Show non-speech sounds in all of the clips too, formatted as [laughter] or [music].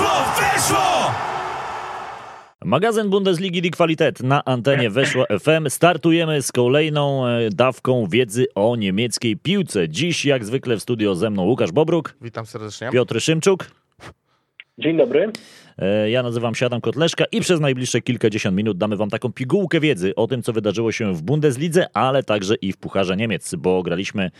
Weszło! Weszło! Magazyn Bundesligi Die Qualität na antenie Weszło FM. Startujemy z kolejną e, dawką wiedzy o niemieckiej piłce. Dziś jak zwykle w studio ze mną Łukasz Bobruk, Witam serdecznie. Piotr Szymczuk. Dzień dobry. E, Ja nazywam się Adam Kotleszka i przez najbliższe kilkadziesiąt minut damy wam taką pigułkę wiedzy o tym, co wydarzyło się w Bundeslidze, ale także i w Pucharze Niemiec, bo graliśmy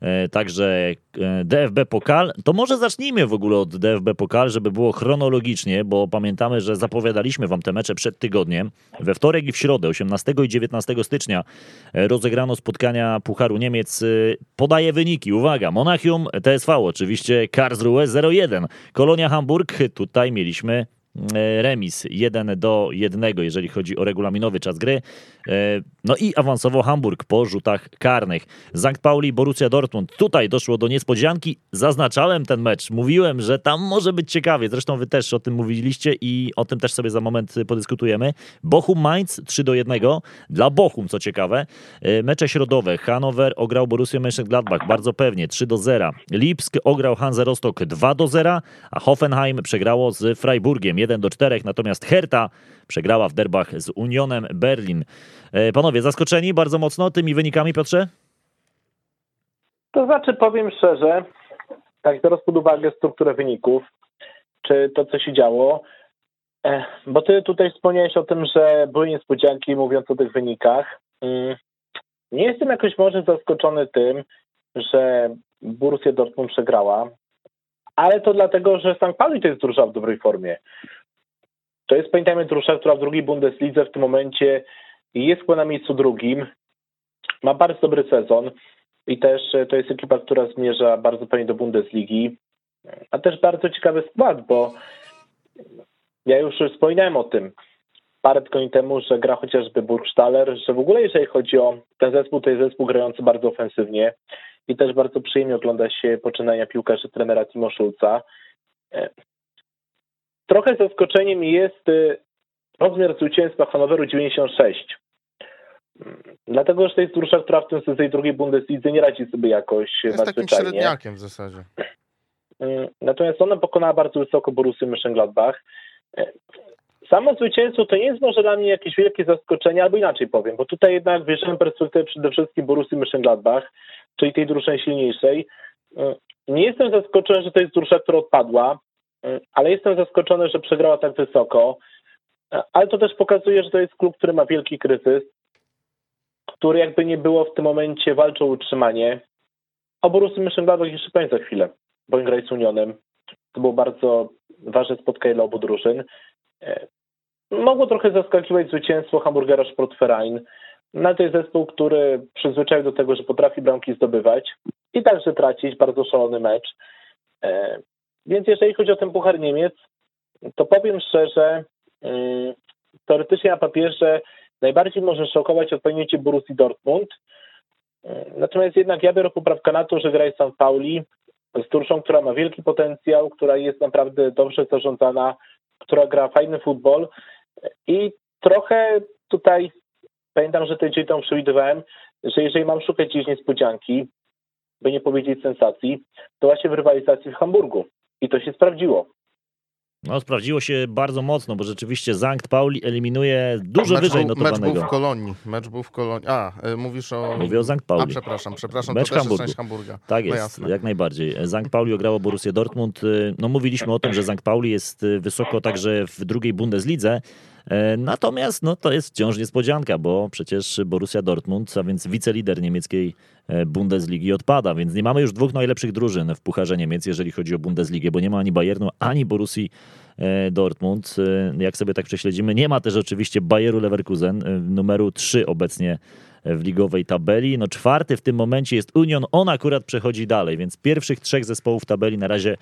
e, także e, DFB Pokal. To może zacznijmy w ogóle od DFB Pokal, żeby było chronologicznie, bo pamiętamy, że zapowiadaliśmy wam te mecze przed tygodniem. We wtorek i w środę, 18 i 19 stycznia rozegrano spotkania Pucharu Niemiec. Podaje wyniki. Uwaga, Monachium, TSV oczywiście, Karlsruhe 0-1. Kolonia Hamburg, tutaj mieliśmy remis 1 do 1, jeżeli chodzi o regulaminowy czas gry. E, No i awansował Hamburg po rzutach karnych. Sankt Pauli, Borussia Dortmund. Tutaj doszło do niespodzianki. Zaznaczałem ten mecz. Mówiłem, że tam może być ciekawie. Zresztą wy też o tym mówiliście i o tym też sobie za moment podyskutujemy. Bochum Mainz 3 do 1. Dla Bochum, co ciekawe. E, Mecze środowe. Hannover ograł Borussia Mönchengladbach bardzo pewnie 3 do 0. Lipsk ograł Hansa Rostock 2 do 0, a Hoffenheim przegrało z Freiburgiem 1 do 4. Natomiast Hertha przegrała w derbach z Unionem Berlin. E, Panowie, zaskoczeni bardzo mocno tymi wynikami, Piotrze? To znaczy, powiem szczerze, tak biorąc pod uwagę strukturę wyników, czy to, co się działo, eh, bo ty tutaj wspomniałeś o tym, że były niespodzianki, mówiąc o tych wynikach. Mm, Nie jestem jakoś może zaskoczony tym, że Borussia Dortmund przegrała, ale to dlatego, że St. Pauli to jest drużyna w dobrej formie. To jest, pamiętajmy, drużyna, która w drugiej Bundeslidze w tym momencie jest chyba na miejscu drugim, ma bardzo dobry sezon i też e, to jest ekipa, która zmierza bardzo pewnie do Bundesligi, a też bardzo ciekawy skład, bo ja już wspominałem o tym parę tygodni temu, że gra chociażby Burgstaller, że w ogóle jeżeli chodzi o ten zespół, to jest zespół grający bardzo ofensywnie i też bardzo przyjemnie ogląda się poczynania piłkarzy trenera Timo Schulza. Trochę zaskoczeniem jest e, rozmiar zwycięstwa Hanoweru 96. Mm, Dlatego, że to jest drużyna, która w tym sezonie drugiej Bundeslidze nie radzi sobie jakoś Jest takim średniakiem w zasadzie. Mm, Natomiast ona pokonała bardzo wysoko Borussię Mönchengladbach. E, Samo zwycięstwo to nie jest może dla mnie jakieś wielkie zaskoczenie, albo inaczej powiem, bo tutaj jednak bierzemy perspektywę przede wszystkim Borussii Mönchengladbach, czyli tej drużyny silniejszej. Nie jestem zaskoczony, że to jest drużyna, która odpadła, ale jestem zaskoczony, że przegrała tak wysoko. E, Ale to też pokazuje, że to jest klub, który ma wielki kryzys, który jakby nie było w tym momencie walczy o utrzymanie. O Borussii Mönchengladbach jeszcze powiem za chwilę, bo grali z Unionem. To było bardzo ważne spotkanie dla obu drużyn. E, Mogło trochę zaskakiwać zwycięstwo Hamburgera Sportverein, no to jest zespół, który przyzwyczaił do tego, że potrafi bramki zdobywać i także tracić. Bardzo szalony mecz. Więc jeżeli chodzi o ten Puchar Niemiec, to powiem szczerze, mm, teoretycznie na papierze najbardziej może szokować odpowiednicie Borussii Dortmund. E, Natomiast jednak ja biorę poprawkę na to, że gra jest St. Pauli z drużyną, która ma wielki potencjał, która jest naprawdę dobrze zarządzana, która gra fajny futbol i trochę tutaj pamiętam, że tydzień temu przewidywałem, że jeżeli mam szukać gdzieś niespodzianki, by nie powiedzieć sensacji, to właśnie w rywalizacji w Hamburgu. I to się sprawdziło. No, sprawdziło się bardzo mocno, bo rzeczywiście Sankt Pauli eliminuje dużo mecz wyżej był, Mecz był notowanego. w Kolonii. Mecz był w Kolonii. A, y, mówisz o... Mówię o Sankt Pauli. A, przepraszam, przepraszam, Mecz to też Hamburgu. jest część Hamburga. Tak No jest, jasne. jak najbardziej. Sankt Pauli ograło Borussię Dortmund. No mówiliśmy o tym, że Sankt Pauli jest y, wysoko także w drugiej Bundeslidze. E, Natomiast no, to jest wciąż niespodzianka, bo przecież Borussia Dortmund, a więc wicelider niemieckiej e, Bundesligi odpada, więc nie mamy już dwóch najlepszych drużyn w Pucharze Niemiec, jeżeli chodzi o Bundesligę, bo nie ma ani Bayernu, ani Borussii e, Dortmund. Jak sobie tak prześledzimy, nie ma też oczywiście Bayeru Leverkusen, numeru 3 obecnie w ligowej tabeli. No czwarty w tym momencie jest Union, on akurat przechodzi dalej, więc pierwszych trzech zespołów tabeli na razie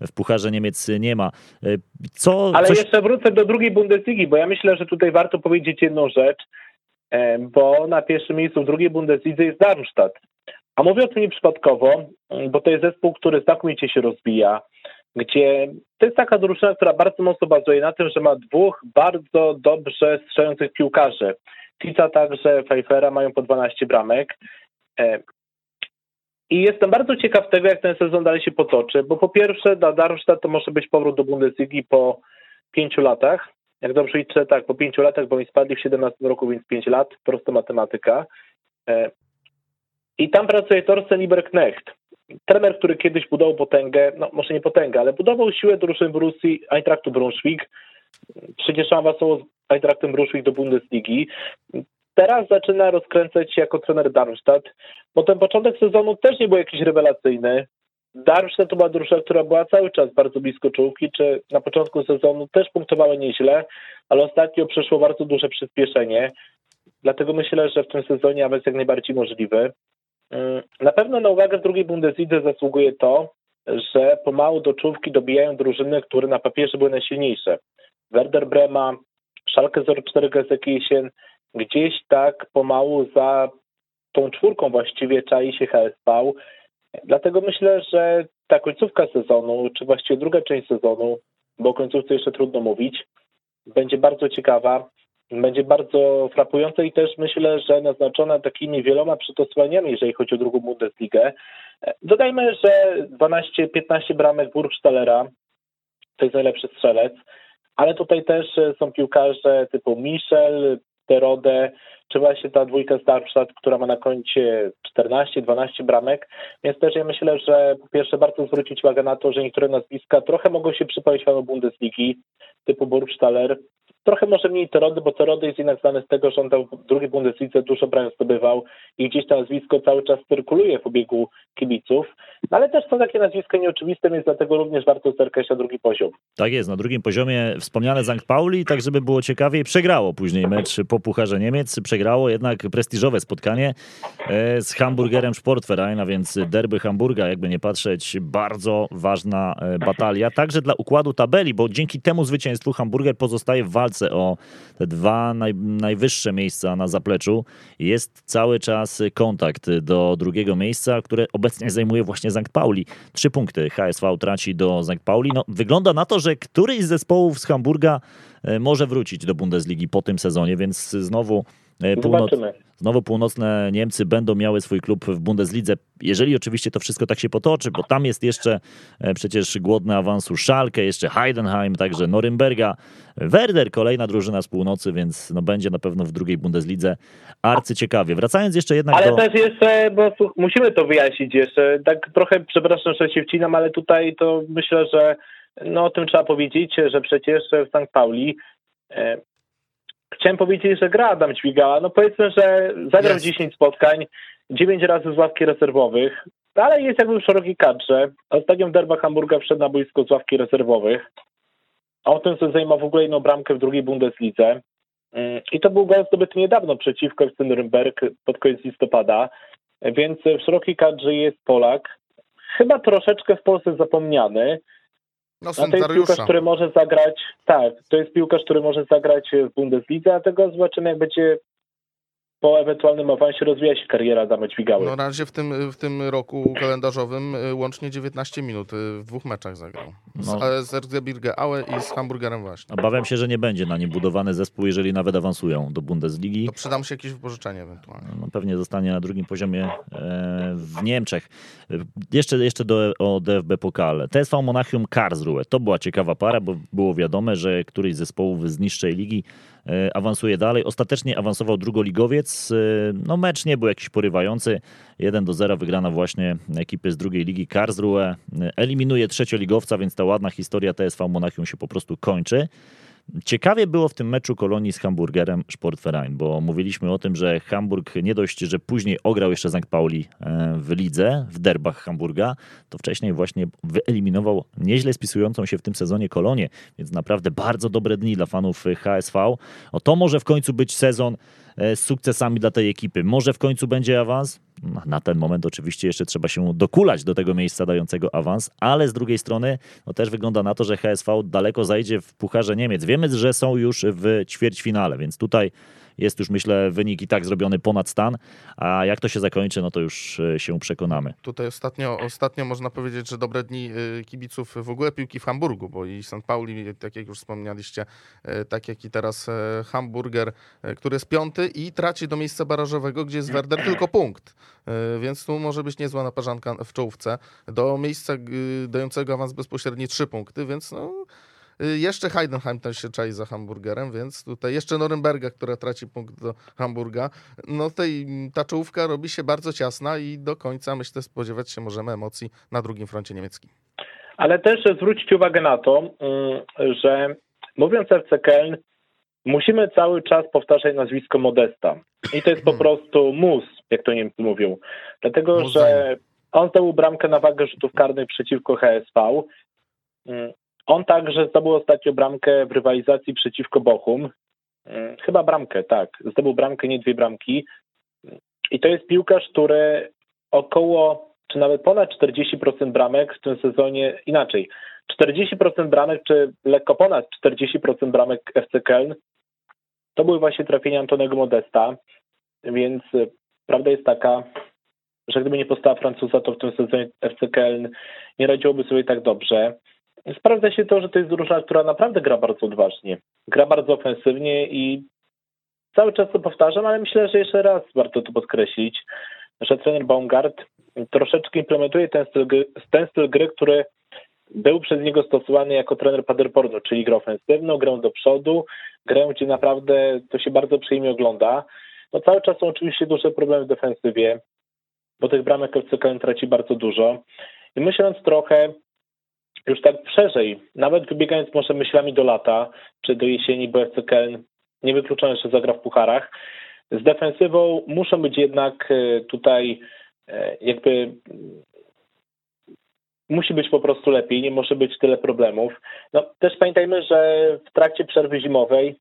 w Pucharze Niemiec nie ma. E, Co, Ale coś... jeszcze wrócę do drugiej Bundesligi, bo ja myślę, że tutaj warto powiedzieć jedną rzecz, e, bo na pierwszym miejscu w drugiej Bundeslidze jest Darmstadt. A mówię o tym nieprzypadkowo, m, bo to jest zespół, który znakomicie się rozwija, gdzie to jest taka drużyna, która bardzo mocno bazuje na tym, że ma dwóch bardzo dobrze strzelających piłkarzy. Tica także Pfeiffera mają po 12 bramek. I jestem bardzo ciekaw tego, jak ten sezon dalej się potoczy, bo po pierwsze dla Darmstadt to może być powrót do Bundesligi po pięciu latach. Jak dobrze liczę, tak, po pięciu latach, bo mi spadli w 17 roku, więc pięć lat, prosta matematyka. E, I tam pracuje Torsten Lieberknecht, trener, który kiedyś budował potęgę, no może nie potęgę, ale budował siłę drużyn Borussii Eintrachtu Braunschweig, przecież awansował z Eintrachtem Braunschweig do Bundesligi. Teraz zaczyna rozkręcać się jako trener Darmstadt, bo ten początek sezonu też nie był jakiś rewelacyjny. Darmstadt to była drużyna, która była cały czas bardzo blisko czołówki, czy na początku sezonu też punktowała nieźle, ale ostatnio przeszło bardzo duże przyspieszenie. Dlatego myślę, że w tym sezonie awans jak najbardziej możliwy. Na pewno na uwagę w drugiej Bundeslidze zasługuje to, że pomału do czołówki dobijają drużyny, które na papierze były najsilniejsze. Werder Brema, Schalke 04 Gelsenkirchen, gdzieś tak pomału za tą czwórką właściwie czai się HSV. Dlatego myślę, że ta końcówka sezonu, czy właściwie druga część sezonu, bo o końcówce jeszcze trudno mówić, będzie bardzo ciekawa, będzie bardzo frapująca i też myślę, że naznaczona takimi wieloma przytosłaniami, jeżeli chodzi o drugą Bundesligę. Dodajmy, że 12-15 bramek Burgstallera to jest najlepszy strzelec, ale tutaj też są piłkarze typu Michel, Terode, czy właśnie ta dwójka z Darmstadt, która ma na koncie 14-12 bramek. Więc też ja myślę, że po pierwsze warto zwrócić uwagę na to, że niektóre nazwiska trochę mogą się przypomnieć panu Bundesligi, typu Burgstaller. Trochę może mniej Terody, bo Terody jest jednak znany z tego, że on tam w drugiej Bundeslidze dużo bramek zdobywał i gdzieś to nazwisko cały czas cyrkuluje w obiegu kibiców. No ale też są takie nazwiska nieoczywiste, więc dlatego również warto zerkać na drugi poziom. Tak jest, na drugim poziomie wspomniane Zankt Pauli, tak żeby było ciekawiej, przegrało później mecz po Pucharze Niemiec, przegrało jednak prestiżowe spotkanie e, z Hamburgerem a więc derby Hamburga, jakby nie patrzeć, bardzo ważna e, batalia, także dla układu tabeli, bo dzięki temu zwycięstwu Hamburger pozostaje w walce o te dwa naj, najwyższe miejsca na zapleczu. Jest cały czas kontakt do drugiego miejsca, które obecnie zajmuje właśnie Zankt Pauli. Trzy punkty HSV traci do Zankt Pauli. No, wygląda na to, że któryś z zespołów z Hamburga e, może wrócić do Bundesligi po tym sezonie, więc znowu Północ, znowu północne Niemcy będą miały swój klub w Bundeslidze, jeżeli oczywiście to wszystko tak się potoczy, bo tam jest jeszcze przecież głodny awansu Schalke, jeszcze Heidenheim, także Norymberga, Werder, kolejna drużyna z północy, więc no będzie na pewno w drugiej Bundeslidze arcyciekawie. Wracając jeszcze jednak ale do... też jeszcze, bo musimy to wyjaśnić jeszcze, tak trochę przepraszam, że się wcinam, ale tutaj to myślę, że no o tym trzeba powiedzieć, że przecież w St. Pauli Chciałem powiedzieć, że gra Adam Dźwigała. No powiedzmy, że zagrał yes. 10 spotkań, 9 razy z ławki rezerwowych, ale jest jakby w szerokiej kadrze. Ostatnio w derbach Hamburga wszedł na boisko z ławki rezerwowych. A o tym, co zajmował w ogóle jedną bramkę w drugiej Bundeslidze. I to był gol zdobyty niedawno przeciwko FC Nürnberg pod koniec listopada. Więc w szerokiej kadrze jest Polak. Chyba troszeczkę w Polsce zapomniany. No, no to jest piłkarz, który może zagrać, tak, to jest piłkarz, który może zagrać w Bundeslidze, dlatego zobaczymy, jak będzie po ewentualnym awansie rozwija się kariera Adama Dźwigały. No na razie w tym, w tym roku kalendarzowym y, łącznie 19 minut y, w dwóch meczach zagrał. Z, No. z Aue i z Hamburgerem właśnie. Obawiam się, że nie będzie na nim budowany zespół, jeżeli nawet awansują do Bundesligi. To przyda mu się jakieś wypożyczenie ewentualnie. No, pewnie zostanie na drugim poziomie e, w Niemczech. E, Jeszcze, jeszcze do, o DFB Pokal. TSV Monachium Karlsruhe. To była ciekawa para, bo było wiadome, że któryś z zespołów z niższej ligi awansuje dalej. Ostatecznie awansował drugoligowiec. E, No mecz nie był jakiś porywający. 1 do 0 wygrana właśnie ekipy z drugiej ligi Karlsruhe. E, Eliminuje trzecioligowca, więc ta ładna historia TSV Monachium się po prostu kończy. Ciekawie było w tym meczu Kolonii z Hamburgerem Sportverein, bo mówiliśmy o tym, że Hamburg nie dość, że później ograł jeszcze St. Pauli e, w lidze, w derbach Hamburga, to wcześniej właśnie wyeliminował nieźle spisującą się w tym sezonie Kolonię, więc naprawdę bardzo dobre dni dla fanów HSV. O to może w końcu być sezon e, z sukcesami dla tej ekipy. Może w końcu będzie awans? Na ten moment oczywiście jeszcze trzeba się dokulać do tego miejsca dającego awans, ale z drugiej strony no też wygląda na to, że HSV daleko zajdzie w Pucharze Niemiec. Wiemy, że są już w ćwierćfinale, więc tutaj jest już myślę wynik i tak zrobiony ponad stan, a jak to się zakończy, no to już e, się przekonamy. Tutaj ostatnio, ostatnio można powiedzieć, że dobre dni e, kibiców w ogóle piłki w Hamburgu, bo i St. Pauli, tak jak już wspomnieliście, tak jak i teraz Hamburger, który jest piąty i traci do miejsca barażowego, gdzie jest Werder tylko punkt. Więc tu może być niezła naparzanka w czołówce. Do miejsca dającego awans bezpośredni trzy punkty, więc no, jeszcze Heidenheim też się czai za hamburgerem, więc tutaj jeszcze Norymberga, która traci punkt do Hamburga. No tej, ta czołówka robi się bardzo ciasna i do końca myślę spodziewać się możemy emocji na drugim froncie niemieckim. Ale też zwróćcie uwagę na to, mm, że mówiąc FC Köln, musimy cały czas powtarzać nazwisko Modesta. I to jest po hmm. prostu mus, jak to Niemcy mówią. Dlatego, że on zdobył bramkę na wagę rzutów karnych przeciwko HSV. On także zdobył ostatnio bramkę w rywalizacji przeciwko Bochum. Mm, chyba bramkę, tak. Zdobył bramkę, nie dwie bramki. I to jest piłkarz, który około, czy nawet ponad 40% bramek w tym sezonie, inaczej, 40% bramek, czy lekko ponad 40% bramek FC Köln, to były właśnie trafienia Antonego Modesta, więc prawda jest taka, że gdyby nie postawa Francuza, to w tym sezonie FC Köln nie radziłoby sobie tak dobrze sprawdza się to, że to jest drużyna, która naprawdę gra bardzo odważnie. Gra bardzo ofensywnie i cały czas to powtarzam, ale myślę, że jeszcze raz warto to podkreślić, że trener Baumgart troszeczkę implementuje ten styl, ten styl gry, który był przez niego stosowany jako trener Paderbornu, czyli grę ofensywną, grę do przodu, grę, gdzie naprawdę to się bardzo przyjemnie ogląda. No cały czas są oczywiście duże problemy w defensywie, bo tych bramek FCK traci bardzo dużo. I myśląc trochę, już tak szerzej, nawet wybiegając może myślami do lata, czy do jesieni, bo FC Köln niewykluczone, że zagra w pucharach. Z defensywą muszą być jednak e, tutaj e, jakby musi być po prostu lepiej, nie może być tyle problemów. No, też pamiętajmy, że w trakcie przerwy zimowej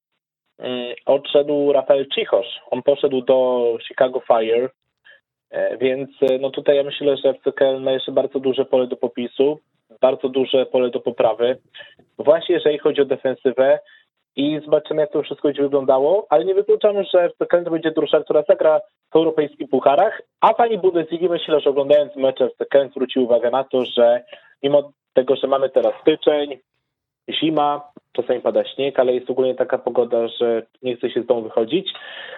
mm, odszedł Rafael Cichosz. On poszedł do Chicago Fire, e, więc no tutaj ja myślę, że FCKL ma jeszcze bardzo duże pole do popisu bardzo duże pole do poprawy. Właśnie jeżeli chodzi o defensywę i zobaczymy, jak to wszystko będzie wyglądało, ale nie wykluczamy, że w to będzie drużyna, która zagra w europejskich pucharach, a pani Bundesligi myślę, że oglądając mecze w PKL zwróci uwagę na to, że mimo tego, że mamy teraz styczeń, zima, czasami pada śnieg, ale jest ogólnie taka pogoda, że nie chce się z domu wychodzić,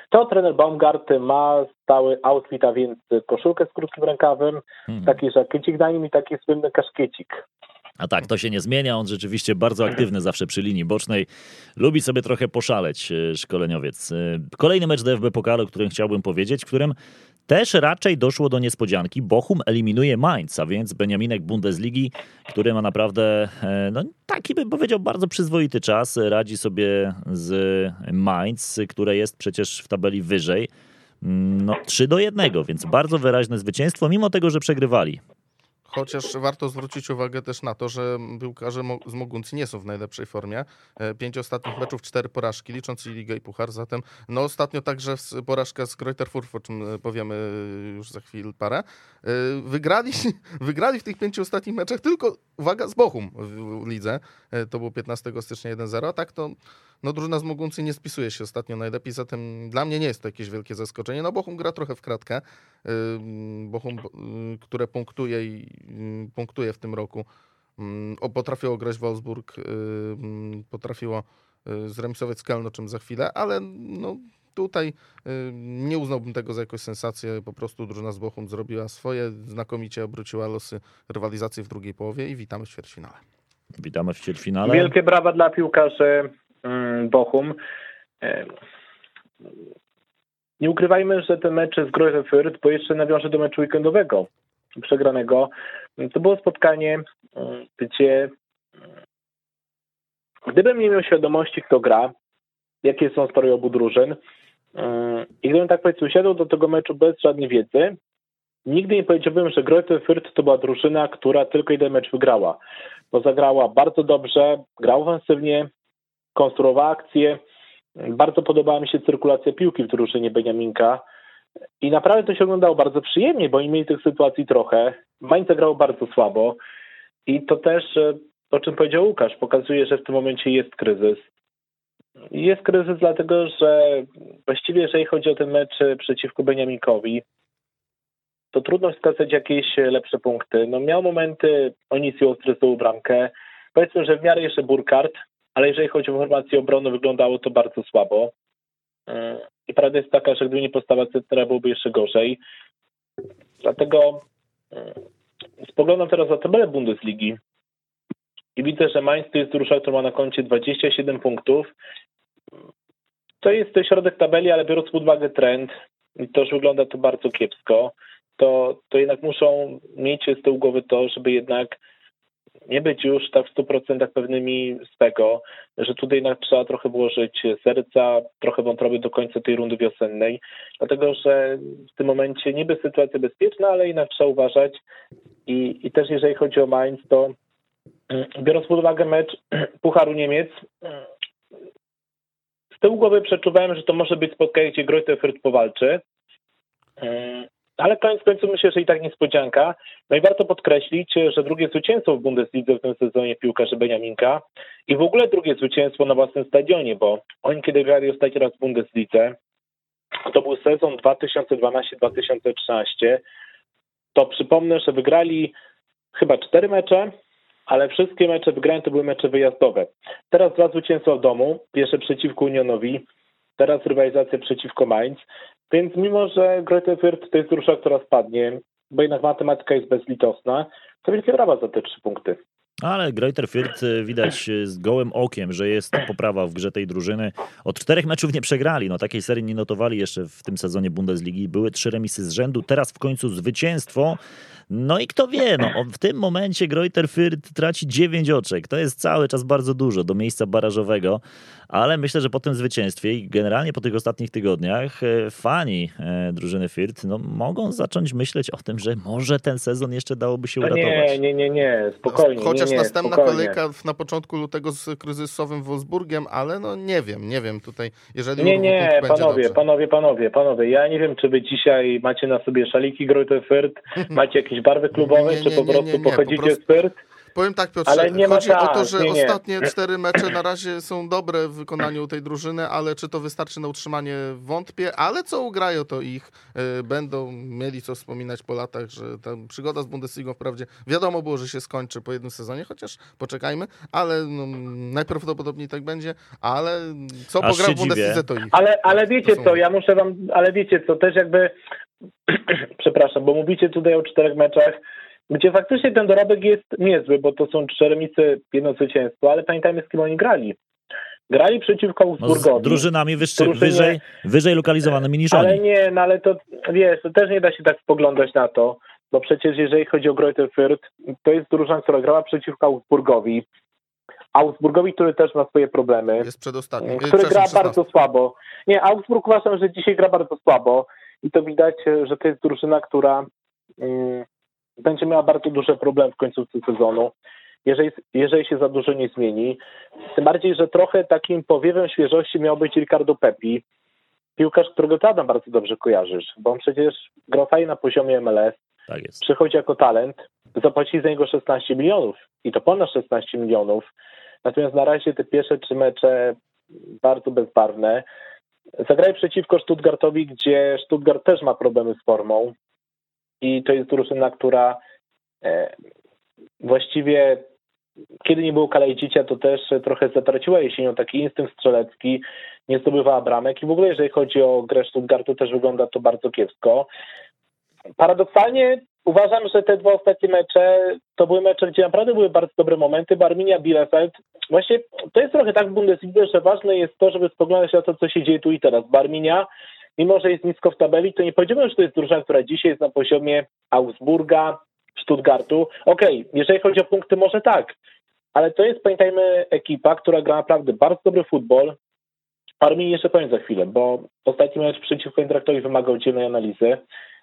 to trener Baumgart ma stały outfit, a więc koszulkę z krótkim rękawem, hmm. taki żakiecik na nim i taki słynny kaszkiecik. A tak, to się nie zmienia. On rzeczywiście bardzo aktywny zawsze przy linii bocznej. Lubi sobie trochę poszaleć e, szkoleniowiec. E, kolejny mecz DFB Pokalu, o którym chciałbym powiedzieć, w którym też raczej doszło do niespodzianki. Bochum eliminuje Mainz, a więc Beniaminek Bundesligi, który ma naprawdę e, no, taki bym powiedział bardzo przyzwoity czas. Radzi sobie z Mainz, które jest przecież w tabeli wyżej. Mm, no, 3 do 1, więc bardzo wyraźne zwycięstwo, mimo tego, że przegrywali. Chociaż warto zwrócić uwagę też na to, że piłkarze z Moguncji nie są w najlepszej formie. E, pięć ostatnich meczów, cztery porażki, licząc i Ligę i Puchar. Zatem no ostatnio także porażka z Greuterfurf, o czym e, powiemy już za chwilę parę. E, wygrali, [laughs] wygrali w tych pięciu ostatnich meczach tylko, uwaga, z Bochum w lidze. To było 15 stycznia 1-0, a tak to no drużyna z Moguncji nie spisuje się ostatnio najlepiej, zatem dla mnie nie jest to jakieś wielkie zaskoczenie. No Bochum gra trochę w kratkę. Bochum, y, które punktuje i y, punktuje w tym roku, potrafiło grać Wolfsburg, y, potrafiło zremisować z Keln, o czym za chwilę, ale no tutaj nie uznałbym tego za jakąś sensację. Po prostu drużyna z Bochum zrobiła swoje, znakomicie obróciła losy rywalizacji w drugiej połowie i witamy w ćwierćfinale. Witamy w ćwierćfinale. Wielkie brawa dla piłkarzy Mm, Bochum. E, nie ukrywajmy, że ten mecz z Greuther Fürth, bo jeszcze nawiążę do meczu weekendowego przegranego, to było spotkanie, mm, gdzie mm, gdybym nie miał świadomości, kto gra, jakie są sprawy obu drużyn i gdybym tak powiedzmy usiadł do tego meczu bez żadnej wiedzy, nigdy nie powiedziałbym, że Greuther Fürth to była drużyna, która tylko jeden mecz wygrała, bo zagrała bardzo dobrze, grała ofensywnie, konstruowała akcje. Bardzo podobała mi się cyrkulacja piłki w drużynie Beniaminka. I naprawdę to się oglądało bardzo przyjemnie, bo oni mieli tych sytuacji trochę. Mainz zagrał bardzo słabo. I to też, e, o czym powiedział Łukasz, pokazuje, że w tym momencie jest kryzys. Jest kryzys dlatego, że właściwie jeżeli chodzi o ten mecz przeciwko Beniaminkowi, to trudno wskazać jakieś lepsze punkty. No miał momenty, Onisio stresował bramkę. Powiedzmy, że w miarę jeszcze Burkhardt, ale jeżeli chodzi o formację obrony, wyglądało to bardzo słabo. I prawda jest taka, że gdyby nie postawa centra, byłoby jeszcze gorzej. Dlatego spoglądam teraz na tabelę Bundesligi i widzę, że Mainz to jest drużyna, która ma na koncie 27 punktów. To jest to środek tabeli, ale biorąc pod uwagę trend, i to już wygląda to bardzo kiepsko, to, to jednak muszą mieć z tyłu głowy to, żeby jednak nie być już tak w 100% pewnymi z tego, że tutaj jednak trzeba trochę włożyć serca, trochę wątroby do końca tej rundy wiosennej, dlatego że w tym momencie niby sytuacja bezpieczna, ale jednak trzeba uważać. I, i też jeżeli chodzi o Mainz, to mm, biorąc pod uwagę mecz [clears throat] Pucharu Niemiec, mm, z tyłu głowy przeczuwałem, że to może być spotkanie, gdzie Greuther Fürth powalczy, mm, ale koniec końców myślę, że i tak niespodzianka. No i warto podkreślić, że drugie zwycięstwo w Bundeslidze w tym sezonie piłkarzy Beniaminka i w ogóle drugie zwycięstwo na własnym stadionie, bo oni kiedy grali ostatni raz w Bundeslidze, to był sezon 2012-2013, to przypomnę, że wygrali chyba cztery mecze, ale wszystkie mecze wygrane to były mecze wyjazdowe. Teraz dwa zwycięstwa w domu, pierwsze przeciwko Unionowi, teraz rywalizacja przeciwko Mainz, więc mimo, że Greuther Fürth to jest drużyna, która spadnie, bo jednak matematyka jest bezlitosna, to wielkie brawa za te trzy punkty. Ale Greuther Fürth y, widać y, z gołym okiem, że jest poprawa w grze tej drużyny. Od czterech meczów nie przegrali. No, takiej serii nie notowali jeszcze w tym sezonie Bundesligi. Były trzy remisy z rzędu, teraz w końcu zwycięstwo. No i kto wie, no, w tym momencie Greuther Fürth traci 9 oczek. To jest cały czas bardzo dużo do miejsca barażowego, ale myślę, że po tym zwycięstwie i generalnie po tych ostatnich tygodniach e, fani drużyny Fürth no, mogą zacząć myśleć o tym, że może ten sezon jeszcze dałoby się uratować. Nie, nie, nie, nie, spokojnie. Chociaż nie, nie, następna spokojnie. kolejka na początku lutego z kryzysowym Wolfsburgiem, ale no nie wiem, nie wiem tutaj, jeżeli Nie, nie, panowie, dobrze. panowie, panowie, panowie. Ja nie wiem, czy wy dzisiaj macie na sobie szaliki Greuther Fürth, [laughs] macie jakieś barwy klubowe, Nie, czy nie, po nie, prostu nie, po pochodzicie prostu- z Fürth? Powiem tak, Piotrze, Ale nie ma chodzi o to, że nie, nie. ostatnie cztery mecze na razie są dobre w wykonaniu tej drużyny, ale czy to wystarczy na utrzymanie, wątpię, ale co ugrają, to ich y, będą mieli co wspominać po latach, że ta przygoda z Bundesligą wprawdzie wiadomo było, że się skończy po jednym sezonie, chociaż poczekajmy, ale no, najprawdopodobniej tak będzie, ale co Aż pogra w Bundeslidze, dziwię. to ich. Ale, ale wiecie To są- co, ja muszę wam, ale wiecie co, też jakby, [clears throat] przepraszam, bo mówicie tutaj o czterech meczach, gdzie faktycznie ten dorobek jest niezły, bo to są trzy remisy, jedno zwycięstwo, ale pamiętajmy z kim oni grali. Grali przeciwko No, z Augsburgowi. drużynami wyższy, Drużynie- wyżej, wyżej lokalizowanymi niż Ale oni. nie, no ale to wiesz, to też nie da się tak spoglądać na to, bo przecież jeżeli chodzi o Greuther Fürth, to jest drużyna, która grała przeciwko Augsburgowi. Augsburgowi, który też ma swoje problemy, Jest przedostatni. y, który przepraszam, gra 16. bardzo słabo. Nie, Augsburg uważam, że dzisiaj gra bardzo słabo i to widać, że to jest drużyna, która mm, będzie miała bardzo duże problemy w końcówce sezonu, jeżeli, jeżeli się za dużo nie zmieni. Tym bardziej, że trochę takim powiewem świeżości miał być Ricardo Pepi, piłkarz, którego ty Adam bardzo dobrze kojarzysz, bo on przecież grał fajnie na poziomie MLS, Tak jest. przychodzi jako talent, zapłacili za niego 16 milionów i to ponad 16 milionów. Natomiast na razie te pierwsze trzy mecze bardzo bezbarwne. Zagrali przeciwko Stuttgartowi, gdzie Stuttgart też ma problemy z formą i to jest drużyna, która e, właściwie kiedy nie było Kalejdzicia, to też trochę zatraciła jesienią taki instynkt strzelecki, nie zdobywała bramek i w ogóle jeżeli chodzi o grę Stuttgartu też wygląda to bardzo kiepsko. Paradoksalnie uważam, że te dwa ostatnie mecze to były mecze, gdzie naprawdę były bardzo dobre momenty, bo Arminia Bielefeld, właśnie to jest trochę tak w Bundeslidze, że ważne jest to, żeby spoglądać na to, co się dzieje tu i teraz, bo Arminia, mimo że jest nisko w tabeli, to nie powiedziałbym, że to jest drużyna, która dzisiaj jest na poziomie Augsburga, Stuttgartu. Okej, jeżeli chodzi o punkty, może tak, ale to jest, pamiętajmy, ekipa, która gra naprawdę bardzo dobry futbol. Armii jeszcze powiem za chwilę, bo ostatni mecz przeciwko Eintrachtowi wymagał dzielnej analizy,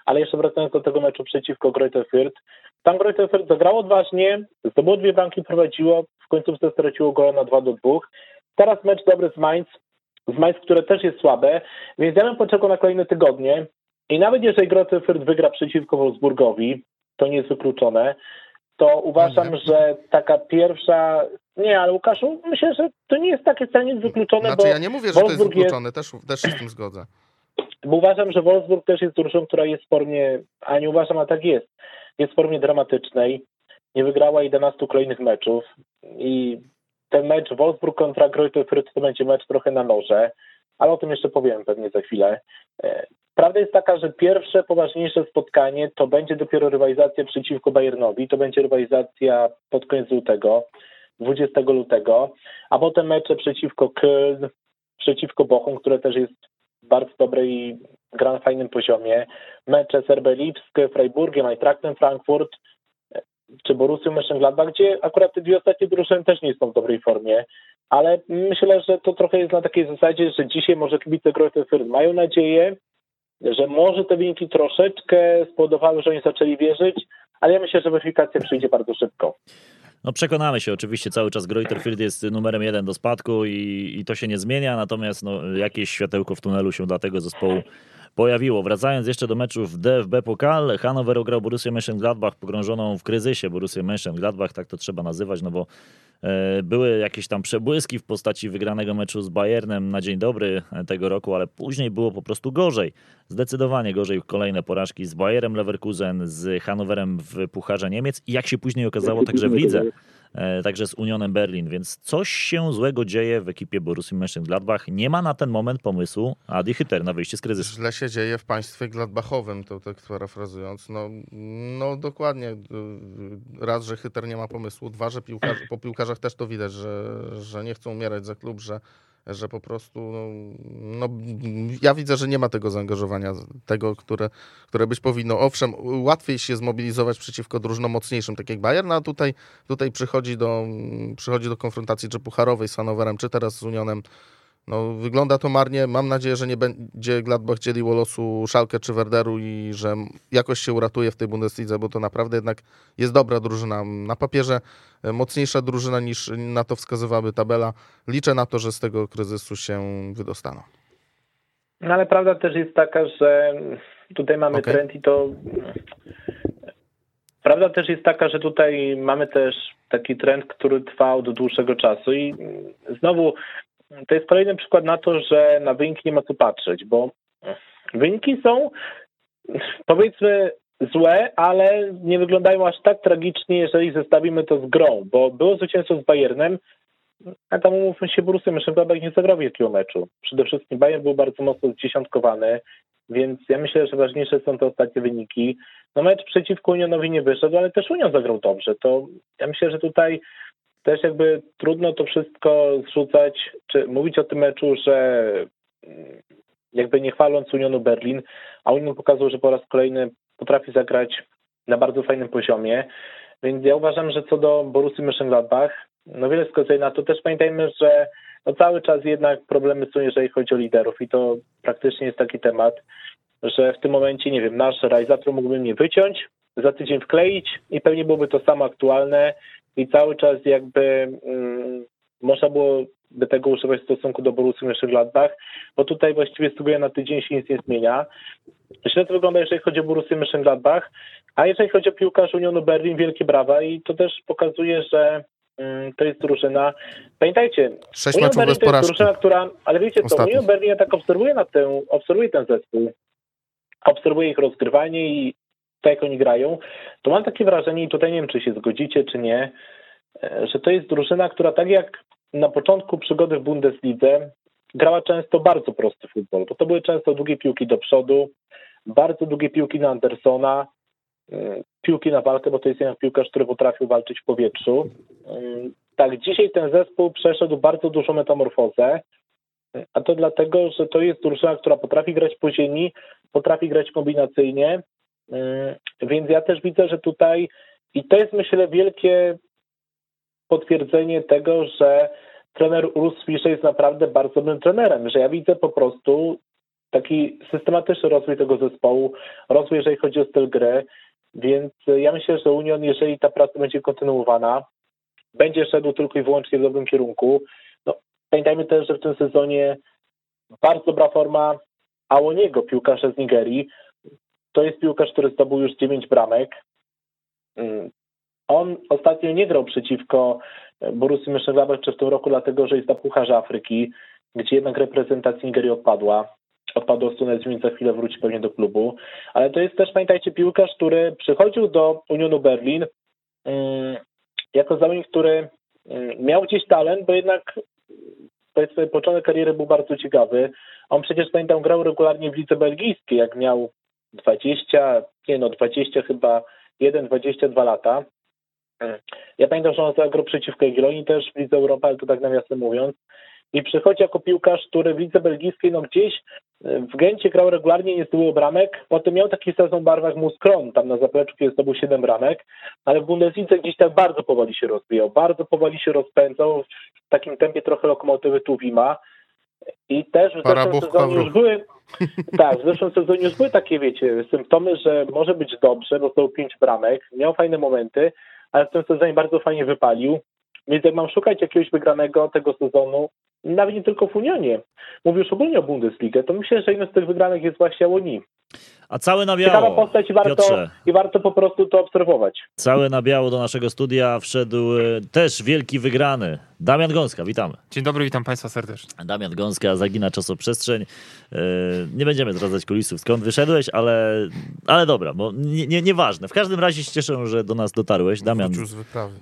ale jeszcze wracając do tego meczu przeciwko Greuther tam Greuther Fürth zagrało odważnie, zdobyło dwie bramki, prowadziło, w końcówce straciło gola na 2 do 2. Teraz mecz dobry z Mainz, z Mainz, które też jest słabe, więc ja bym poczekał na kolejne tygodnie i nawet jeżeli Greuther Fürth wygra przeciwko Wolfsburgowi, to nie jest wykluczone, to uważam, Nie. że taka pierwsza Nie, ale Łukaszu, myślę, że to nie jest takie wcale wykluczone, znaczy, bo ja nie mówię, że to jest Wolfsburg wykluczone, jest... Też, też się z tym zgodzę. Bo uważam, że Wolfsburg też jest drużyną, która jest w formie, a nie uważam, a tak jest, jest w formie dramatycznej. Nie wygrała 11 kolejnych meczów i ten mecz Wolfsburg kontra Greuther to będzie mecz trochę na noże, ale o tym jeszcze powiem pewnie za chwilę. E, prawda jest taka, że pierwsze poważniejsze spotkanie to będzie dopiero rywalizacja przeciwko Bayernowi, to będzie rywalizacja pod koniec lutego, 20 lutego, a potem mecze przeciwko Köln, przeciwko Bochum, które też jest bardzo dobrej i gra na fajnym poziomie, mecze z RB Lipsk, Freiburgiem, Eintrachtem Frankfurt, czy Borussią Mönchengladbach, gdzie akurat te dwie ostatnie drużyny też nie są w dobrej formie, ale myślę, że to trochę jest na takiej zasadzie, że dzisiaj może kibice Greuther Fürth mają nadzieję, że może te wyniki troszeczkę spowodowały, że oni zaczęli wierzyć, ale ja myślę, że weryfikacja przyjdzie bardzo szybko. No przekonamy się, oczywiście cały czas Greuther Fürth jest numerem jeden do spadku i, i to się nie zmienia, natomiast no, jakieś światełko w tunelu się dla tego zespołu pojawiło. Wracając jeszcze do meczów DFB Pokal, Hannover ograł Borussię Mönchengladbach pogrążoną w kryzysie Borussię Mönchengladbach, tak to trzeba nazywać, no bo e, były jakieś tam przebłyski w postaci wygranego meczu z Bayernem na dzień dobry tego roku, ale później było po prostu gorzej. Zdecydowanie gorzej kolejne porażki z Bayerem Leverkusen, z Hannoverem w Pucharze Niemiec i jak się później okazało także w lidze E, także z Unionem Berlin, więc coś się złego dzieje w ekipie Borussii Mönchengladbach. Nie ma na ten moment pomysłu Adi Hütter na wyjście z kryzysu. Źle się dzieje w państwie gladbachowym, to tak parafrazując. No, no dokładnie. Raz, że Hütter nie ma pomysłu, dwa, że piłkarz, po piłkarzach też to widać, że, że nie chcą umierać za klub, że że po prostu, no, no, ja widzę, że nie ma tego zaangażowania, tego, które, które być powinno. Owszem, łatwiej się zmobilizować przeciwko drużynom mocniejszym, tak jak Bayern, no, a tutaj, tutaj przychodzi, do, przychodzi do konfrontacji czy pucharowej z Hanowerem, czy teraz z Unionem no, wygląda to marnie. Mam nadzieję, że nie będzie Gladbach dzieliło losu Szalkę czy Werderu i że jakoś się uratuje w tej Bundeslidze, bo to naprawdę jednak jest dobra drużyna. Na papierze e, mocniejsza drużyna niż na to wskazywałaby tabela. Liczę na to, że z tego kryzysu się wydostaną. No ale prawda też jest taka, że tutaj mamy okay. trend i to... Prawda też jest taka, że tutaj mamy też taki trend, który trwa od dłuższego czasu i znowu to jest kolejny przykład na to, że na wyniki nie ma co patrzeć, bo wyniki są powiedzmy złe, ale nie wyglądają aż tak tragicznie, jeżeli zestawimy to z grą, bo było zwycięstwo z Bayernem, a tam umówmy się, Borussia Mönchengladbach nie zagrał wielkiego meczu. Przede wszystkim Bayern był bardzo mocno zdziesiątkowany, więc ja myślę, że ważniejsze są te ostatnie wyniki. No mecz przeciwko Unionowi nie wyszedł, ale też Union zagrał dobrze. To ja myślę, że tutaj też jakby trudno to wszystko zrzucać, czy mówić o tym meczu, że mm, jakby nie chwaląc Unionu Berlin, a Union pokazał, że po raz kolejny potrafi zagrać na bardzo fajnym poziomie, więc ja uważam, że co do Borussii Mönchengladbach, no wiele na to. Też pamiętajmy, że no cały czas jednak problemy są, jeżeli chodzi o liderów i to praktycznie jest taki temat, że w tym momencie, nie wiem, nasz realizator mógłby mnie wyciąć, za tydzień wkleić i pewnie byłoby to samo aktualne i cały czas jakby um, można byłoby tego używać w stosunku do Borussii Mönchengladbach, bo tutaj właściwie z na tydzień się nic nie zmienia. Źle to wygląda, jeżeli chodzi o Borussię Mönchengladbach, a jeżeli chodzi o piłkarz Unionu Berlin, wielkie brawa i to też pokazuje, że um, to jest drużyna. Pamiętajcie, Sześć Union Berlin to jest drużyna, która, ale wiecie co, Union Berlin ja tak obserwuję na tę, obserwuję ten zespół, obserwuję ich rozgrywanie i tak jak oni grają, to mam takie wrażenie, i tutaj nie wiem, czy się zgodzicie, czy nie, e, że to jest drużyna, która tak jak na początku przygody w Bundeslidze grała często bardzo prosty futbol, bo to były często długie piłki do przodu, bardzo długie piłki na Andersona, e, piłki na walkę, bo to jest jeden piłkarz, który potrafił walczyć w powietrzu. E, tak, dzisiaj ten zespół przeszedł bardzo dużą metamorfozę, a to dlatego, że to jest drużyna, która potrafi grać po ziemi, potrafi grać kombinacyjnie, więc ja też widzę, że tutaj i to jest myślę wielkie potwierdzenie tego, że trener Urs Fischer jest naprawdę bardzo dobrym trenerem, że ja widzę po prostu taki systematyczny rozwój tego zespołu, rozwój jeżeli chodzi o styl gry, więc ja myślę, że Union, jeżeli ta praca będzie kontynuowana, będzie szedł tylko i wyłącznie w dobrym kierunku. No, pamiętajmy też, że w tym sezonie bardzo dobra forma Awoniego, piłkarza z Nigerii, to jest piłkarz, który zdobył już 9 bramek. Mm, on ostatnio nie grał przeciwko Borussii Mönchengladbach czy w tym roku, dlatego że jest na Pucharze Afryki, gdzie jednak reprezentacja Nigerii odpadła. Odpadł Stunes, więc za chwilę wróci pewnie do klubu. Ale to jest też, pamiętajcie, piłkarz, który przychodził do Unionu Berlin um, jako zawodnik, który um, miał gdzieś talent, bo jednak powiedzmy, początek kariery był bardzo ciekawy. On przecież, pamiętam, grał regularnie w lidze belgijskiej, jak miał 20, nie no, 20 chyba 1, 22 lata. Ja pamiętam, że on zagrał przeciwko Jagiellonii też w Lidze Europy, ale to tak nawiasem mówiąc. I przychodzi jako piłkarz, który w Lidze Belgijskiej, no gdzieś e, w Gencie grał regularnie, nie zdobył bramek, potem miał taki sezon barwach Muskron, tam na zapleczu, kiedy zdobył 7 bramek, ale w Bundeslidze gdzieś tak bardzo powoli się rozwijał, bardzo powoli się rozpędzał, w takim tempie trochę lokomotywy Tuwima. I też w zeszłym sezonie już były, [laughs] tak, w zeszłym sezonie już były takie, wiecie, symptomy, że może być dobrze, bo zdobył 5 bramek, miał fajne momenty, ale w tym sezonie bardzo fajnie wypalił. Więc jak mam szukać jakiegoś wygranego tego sezonu, nawet nie tylko w Unionie, mówię już ogólnie o Bundesligę, to myślę, że jednym z tych wygranych jest właśnie Łoni. A cały na biało. Ciekawa postać i warto, i warto po prostu to obserwować. Cały na biało do naszego studia wszedł e, też wielki wygrany. Damian Gąska, witamy. Dzień dobry, witam Państwa serdecznie. Damian Gąska zagina czasoprzestrzeń. E, nie będziemy zdradzać kulisów, skąd wyszedłeś, ale, ale dobra, bo nie, nie, nieważne. W każdym razie się cieszę, że do nas dotarłeś. Damian,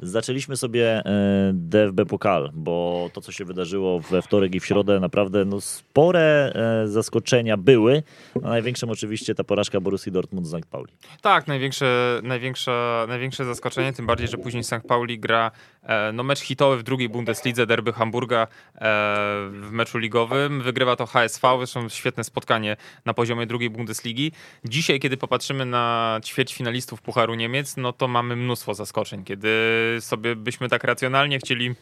zaczęliśmy sobie e, DFB Pokal, bo to, co się wydarzyło we wtorek i w środę, naprawdę no, spore zaskoczenia były. A największym oczywiście ta porażka Borussii Dortmund z St. Pauli. Tak, największe, największe, największe zaskoczenie, tym bardziej, że później St. Pauli gra e, no, mecz hitowy w drugiej Bundeslidze, derby Hamburga e, w meczu ligowym. Wygrywa to HSV, zresztą świetne spotkanie na poziomie drugiej Bundesligi. Dzisiaj, kiedy popatrzymy na ćwierć finalistów Pucharu Niemiec, no to mamy mnóstwo zaskoczeń. Kiedy sobie byśmy tak racjonalnie chcieli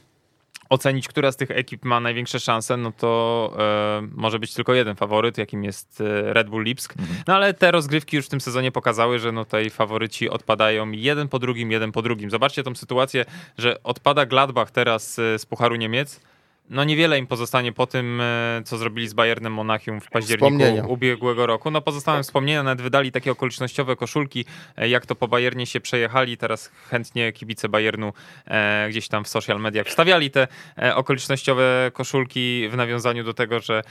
ocenić, która z tych ekip ma największe szanse, no to e, może być tylko jeden faworyt, jakim jest e, Red Bull Lipsk. Mhm. No ale te rozgrywki już w tym sezonie pokazały, że no tutaj faworyci odpadają jeden po drugim, jeden po drugim. Zobaczcie tą sytuację, że odpada Gladbach teraz e, z Pucharu Niemiec, no niewiele im pozostanie po tym, e, co zrobili z Bayernem Monachium w październiku ubiegłego roku. No pozostałe wspomnienia, nawet wydali takie okolicznościowe koszulki, e, jak to po Bayernie się przejechali. Teraz chętnie kibice Bayernu e, gdzieś tam w social mediach wstawiali te okolicznościowe koszulki w nawiązaniu do tego, że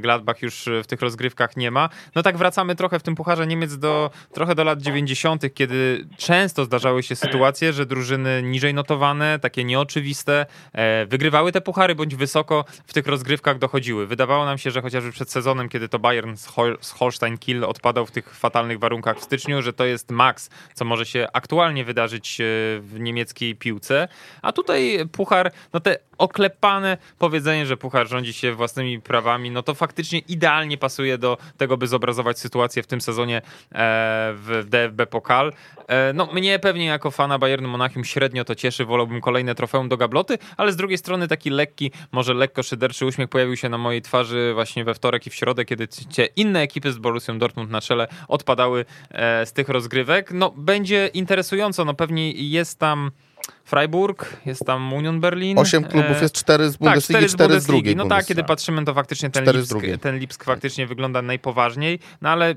Gladbach już w tych rozgrywkach nie ma. No tak wracamy trochę w tym Pucharze Niemiec do, trochę do lat 90., kiedy często zdarzały się sytuacje, że drużyny niżej notowane, takie nieoczywiste, wygrywały te puchary, bądź wysoko w tych rozgrywkach dochodziły. Wydawało nam się, że chociażby przed sezonem, kiedy to Bayern z, Hol z Holstein Kiel odpadał w tych fatalnych warunkach w styczniu, że to jest maks, co może się aktualnie wydarzyć e, w niemieckiej piłce. A tutaj puchar, no te oklepane powiedzenie, że puchar rządzi się własnymi prawami, no to faktycznie idealnie pasuje do tego, by zobrazować sytuację w tym sezonie e, w DFB Pokal. E, no mnie pewnie jako fana Bayernu Monachium średnio to cieszy, wolałbym kolejne trofeum do gabloty, ale z drugiej strony taki lekki może lekko szyderczy uśmiech pojawił się na mojej twarzy właśnie we wtorek i w środę, kiedy inne ekipy z Borussią Dortmund na czele odpadały e, z tych rozgrywek. No będzie interesująco, no pewnie jest tam Freiburg, jest tam Union Berlin. Osiem klubów e, jest cztery z Bundesligi, tak, cztery, z, z drugiej. No tak, kiedy patrzymy, to faktycznie ten Lipsk, ten Lipsk faktycznie wygląda najpoważniej, no ale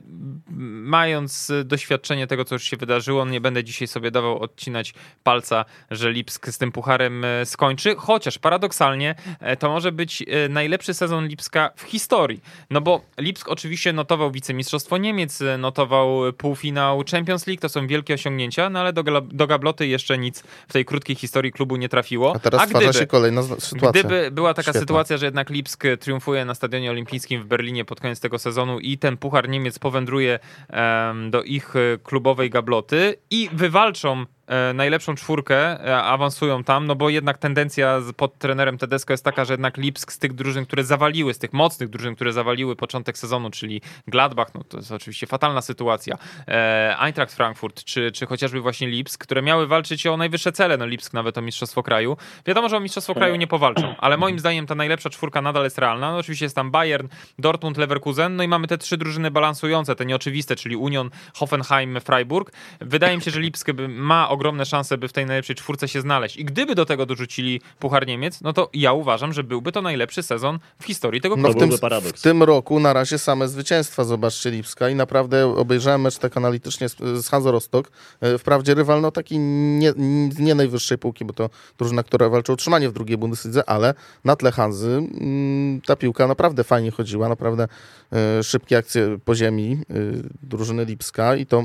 mając doświadczenie tego, co już się wydarzyło, nie będę dzisiaj sobie dawał odcinać palca, że Lipsk z tym pucharem e, skończy, chociaż paradoksalnie e, to może być najlepszy sezon Lipska w historii, no bo Lipsk oczywiście notował wicemistrzostwo Niemiec, notował półfinał Champions League, to są wielkie osiągnięcia, no ale do, do gabloty jeszcze nic w tej krótkiej krótkiej historii klubu nie trafiło. A teraz A gdyby, się kolejna sytuacja. Gdyby była taka Świetna. sytuacja, że jednak Lipsk triumfuje na Stadionie Olimpijskim w Berlinie pod koniec tego sezonu i ten Puchar Niemiec powędruje um, do ich klubowej gabloty i wywalczą najlepszą czwórkę, e, awansują tam, no bo jednak tendencja pod trenerem Tedesco jest taka, że jednak Lipsk z tych drużyn, które zawaliły, z tych mocnych drużyn, które zawaliły początek sezonu, czyli Gladbach, no to jest oczywiście fatalna sytuacja, e, Eintracht Frankfurt, czy, czy chociażby właśnie Lipsk, które miały walczyć o najwyższe cele, no Lipsk nawet o Mistrzostwo Kraju. Wiadomo, że o Mistrzostwo Kraju nie powalczą, ale moim zdaniem ta najlepsza czwórka nadal jest realna. No oczywiście jest tam Bayern, Dortmund, Leverkusen, no i mamy te trzy drużyny balansujące, te nieoczywiste, czyli Union, Hoffenheim, Freiburg. Wydaje mi się, że Lipsk ma ogromny ogromne szanse, by w tej najlepszej czwórce się znaleźć. I gdyby do tego dorzucili Puchar Niemiec, no to ja uważam, że byłby to najlepszy sezon w historii tego No klubu. w tym, w tym roku na razie same zwycięstwa, zobaczcie Lipska i naprawdę obejrzałem mecz tak analitycznie z, z Hanzo Rostock. E, Wprawdzie rywal no taki nie, nie najwyższej półki, bo to drużyna, która walczy o utrzymanie w drugiej Bundeslidze, ale na tle Hanzy mm, ta piłka naprawdę fajnie chodziła, naprawdę e, szybkie akcje po ziemi e, drużyny Lipska i to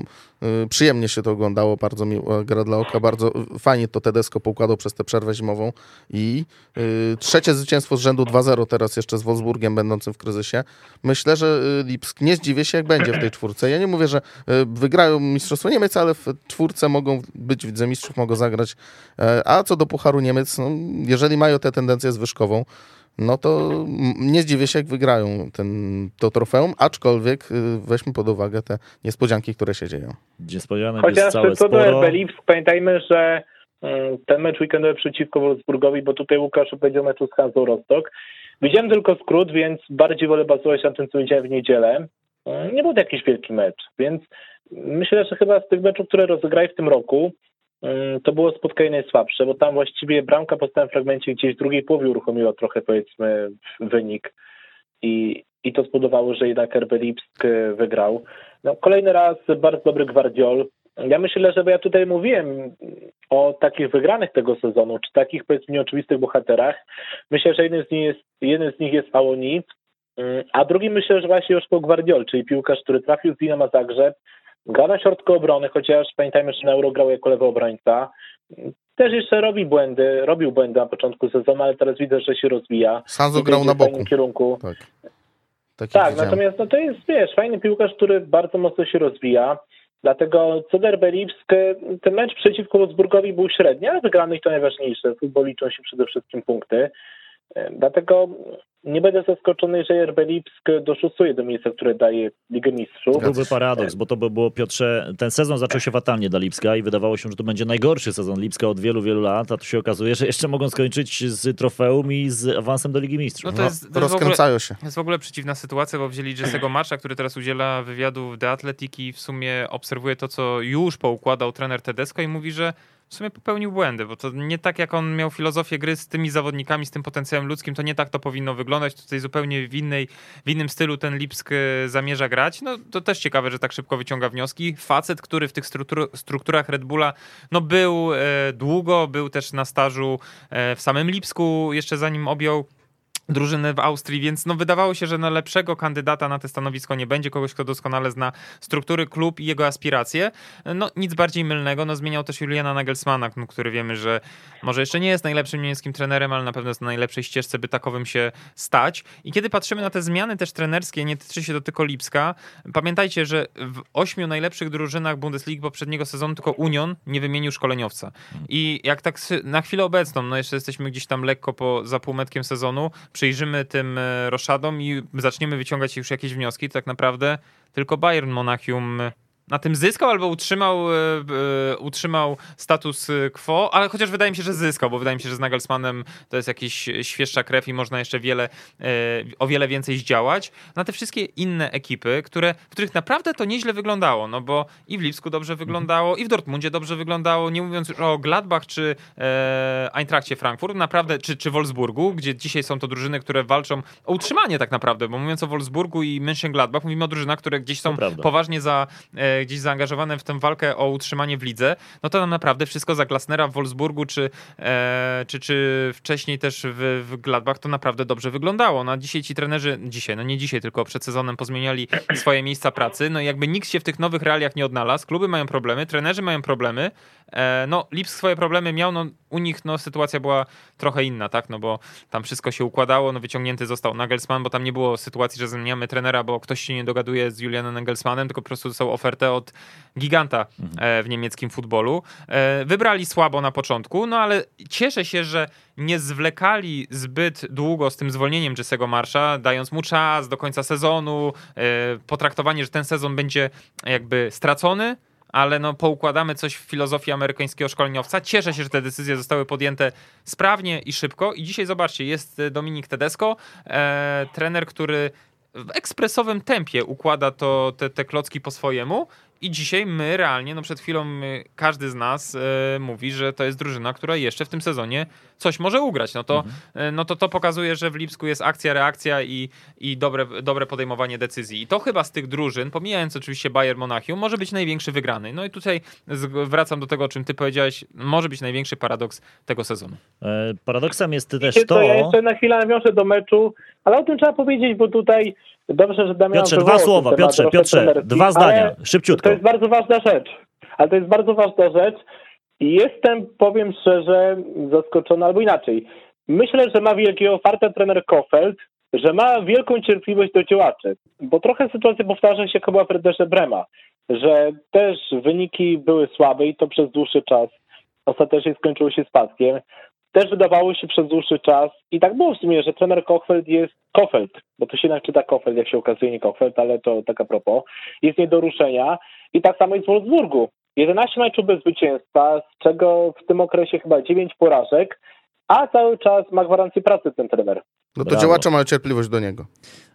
przyjemnie się to oglądało, bardzo miła gra dla oka, bardzo fajnie to Tedesco poukładał przez tę przerwę zimową i y, trzecie zwycięstwo z rzędu 2-0 teraz jeszcze z Wolfsburgiem będącym w kryzysie. Myślę, że y, Lipsk nie zdziwię się jak będzie w tej czwórce. Ja nie mówię, że y, wygrają Mistrzostwo Niemiec, ale w czwórce mogą być wicemistrzów, mogą zagrać. E, A co do Pucharu Niemiec, no, jeżeli mają tę tendencję zwyżkową, no to nie zdziwię się, jak wygrają ten, to trofeum, aczkolwiek y, weźmy pod uwagę te niespodzianki, które się dzieją. Niespodzianek jest Chociaż całe co do Lipsk, pamiętajmy, że mm, ten mecz weekendowy przeciwko Wolfsburgowi, bo tutaj Łukasz powiedział meczu z Hanzą Rostock. Widziałem tylko skrót, więc bardziej wolę bazować na tym, co widziałem w niedzielę. Mm, Nie był to jakiś wielki mecz, więc myślę, że chyba z tych meczów, które rozegrali w tym roku, to było spotkanie najsłabsze, bo tam właściwie bramka po stałym fragmencie gdzieś w drugiej połowie uruchomiła trochę, powiedzmy, wynik i, i to spowodowało, że jednak RB Lipsk e, wygrał. No, kolejny raz bardzo dobry Gwardiol. Ja myślę, że ja tutaj mówiłem o takich wygranych tego sezonu, czy takich powiedzmy nieoczywistych bohaterach. Myślę, że jeden z nich jest, jeden z nich jest Aoni, mm, a drugi myślę, że właśnie Joszko Gwardiol, czyli piłkarz, który trafił z Dinama Zagrzeb, gra na środku obrony, chociaż pamiętajmy, że na Euro grał jako lewy obrońca. Też jeszcze robi błędy, robił błędy na początku sezonu, ale teraz widzę, że się rozwija. I grał na boku. kierunku. Tak, Tak, widziałem. natomiast no to jest, wiesz, fajny piłkarz, który bardzo mocno się rozwija. Dlatego Lipsk, ten mecz przeciwko Wolfsburgowi był średni, ale wygrany i to najważniejsze. W futbolu liczą się przede wszystkim punkty. Dlatego nie będę zaskoczony, że RB Lipsk doszusuje do miejsca, które daje Ligę Mistrzów. Byłby paradoks, bo to by było, Piotrze, ten sezon zaczął się fatalnie dla Lipska i wydawało się, że to będzie najgorszy sezon Lipska od wielu, wielu lat, a tu się okazuje, że jeszcze mogą skończyć z trofeum i z awansem do Ligi Mistrzów. No to jest, to jest w ogóle, Rozkręcają się. To jest w ogóle przeciwna sytuacja, bo wzięli Jesse'ego Macza, który teraz udziela wywiadu w The Athletic i w sumie obserwuje to, co już poukładał trener Tedesco i mówi, że w sumie popełnił błędy, bo to nie tak jak on miał filozofię gry z tymi zawodnikami, z tym potencjałem ludzkim, to nie tak to powinno wyglądać. Tutaj zupełnie w, innej, w innym stylu ten Lipsk e, zamierza grać. No to też ciekawe, że tak szybko wyciąga wnioski. Facet, który w tych struktur, strukturach Red Bulla no był e, długo, był też na stażu e, w samym Lipsku, jeszcze zanim objął drużyny w Austrii, więc no wydawało się, że na lepszego kandydata na to stanowisko nie będzie, kogoś, kto doskonale zna struktury klub i jego aspiracje. No nic bardziej mylnego, no zmieniał też Juliana Nagelsmana, no, który wiemy, że może jeszcze nie jest najlepszym niemieckim trenerem, ale na pewno jest na najlepszej ścieżce, by takowym się stać. I kiedy patrzymy na te zmiany też trenerskie, nie tyczy się to tylko Lipska, pamiętajcie, że w ośmiu najlepszych drużynach Bundesligi poprzedniego sezonu tylko Union nie wymienił szkoleniowca. I jak tak na chwilę obecną, no jeszcze jesteśmy gdzieś tam lekko po, za półmetkiem sezonu, przyjrzymy tym e, roszadom i zaczniemy wyciągać już jakieś wnioski, tak naprawdę tylko Bayern Monachium na tym zyskał albo utrzymał, e, e, utrzymał status quo, ale chociaż wydaje mi się, że zyskał, bo wydaje mi się, że z Nagelsmannem to jest jakiś świeższa krew i można jeszcze wiele, e, o wiele więcej zdziałać. Na te wszystkie inne ekipy, które, w których naprawdę to nieźle wyglądało, no bo i w Lipsku dobrze wyglądało, i w Dortmundzie dobrze wyglądało, nie mówiąc już o Gladbach czy e, Eintrachcie Frankfurt, naprawdę, czy, czy Wolfsburgu, gdzie dzisiaj są to drużyny, które walczą o utrzymanie tak naprawdę, bo mówiąc o Wolfsburgu i Mönchengladbach, mówimy o drużynach, które gdzieś są poważnie za, e, gdzieś zaangażowane w tę walkę o utrzymanie w lidze, no to nam naprawdę wszystko za Glasnera w Wolfsburgu, czy, e, czy, czy wcześniej też w, w Gladbach to naprawdę dobrze wyglądało. No a dzisiaj ci trenerzy, dzisiaj, no nie dzisiaj, tylko przed sezonem pozmieniali swoje miejsca pracy, no i jakby nikt się w tych nowych realiach nie odnalazł, kluby mają problemy, trenerzy mają problemy, e, no Lipsk swoje problemy miał, no u nich no sytuacja była trochę inna, tak, no bo tam wszystko się układało, no wyciągnięty został Nagelsmann, bo tam nie było sytuacji, że zmieniamy trenera, bo ktoś się nie dogaduje z Julianem Nagelsmannem, tylko po prostu dostał ofertę od giganta e, w niemieckim futbolu. E, Wybrali słabo na początku, no ale cieszę się, że nie zwlekali zbyt długo z tym zwolnieniem Jesse'ego Marsza, dając mu czas do końca sezonu, e, potraktowanie, że ten sezon będzie jakby stracony, ale no poukładamy coś w filozofii amerykańskiego szkoleniowca. Cieszę się, że te decyzje zostały podjęte sprawnie i szybko. I dzisiaj zobaczcie, jest Dominik Tedesco, e, trener, który w ekspresowym tempie układa to, te, te klocki po swojemu i dzisiaj my realnie, no przed chwilą my, każdy z nas e, mówi, że to jest drużyna, która jeszcze w tym sezonie coś może ugrać. No to, e, no to to pokazuje, że w Lipsku jest akcja, reakcja i, i dobre, dobre podejmowanie decyzji. I to chyba z tych drużyn, pomijając oczywiście Bayern Monachium, może być największy wygrany. No i tutaj z, wracam do tego, o czym ty powiedziałeś, może być największy paradoks tego sezonu. E, Paradoksem jest też to... Ja jeszcze na chwilę nawiążę do meczu, ale o tym trzeba powiedzieć, bo tutaj dobrze, że Damian Piotrze, dwa słowa, temat Piotrze, Piotrze, dwa zdania, szybciutko. To jest bardzo ważna rzecz. Ale to jest bardzo ważna rzecz i jestem, powiem szczerze, zaskoczony, albo inaczej. Myślę, że ma wielkiego farta trener Kofeld, że ma wielką cierpliwość do działaczy, bo trochę sytuacja powtarza się chyba w Rederze Brema, że też wyniki były słabe i to przez dłuższy czas. Ostatecznie skończyło się spadkiem. Też wydawało się przez dłuższy czas i tak było w sumie, że trener Kofeld jest Kofeld, bo to się jednak czyta Kofeld, jak się okazuje, nie Kofeld, ale to tak a propos, jest nie do ruszenia i tak samo jest w Wolfsburgu. 11 meczów bez zwycięstwa, z czego w tym okresie chyba 9 porażek, a cały czas ma gwarancję pracy ten trener. No to Brawo. działacze mają cierpliwość do niego.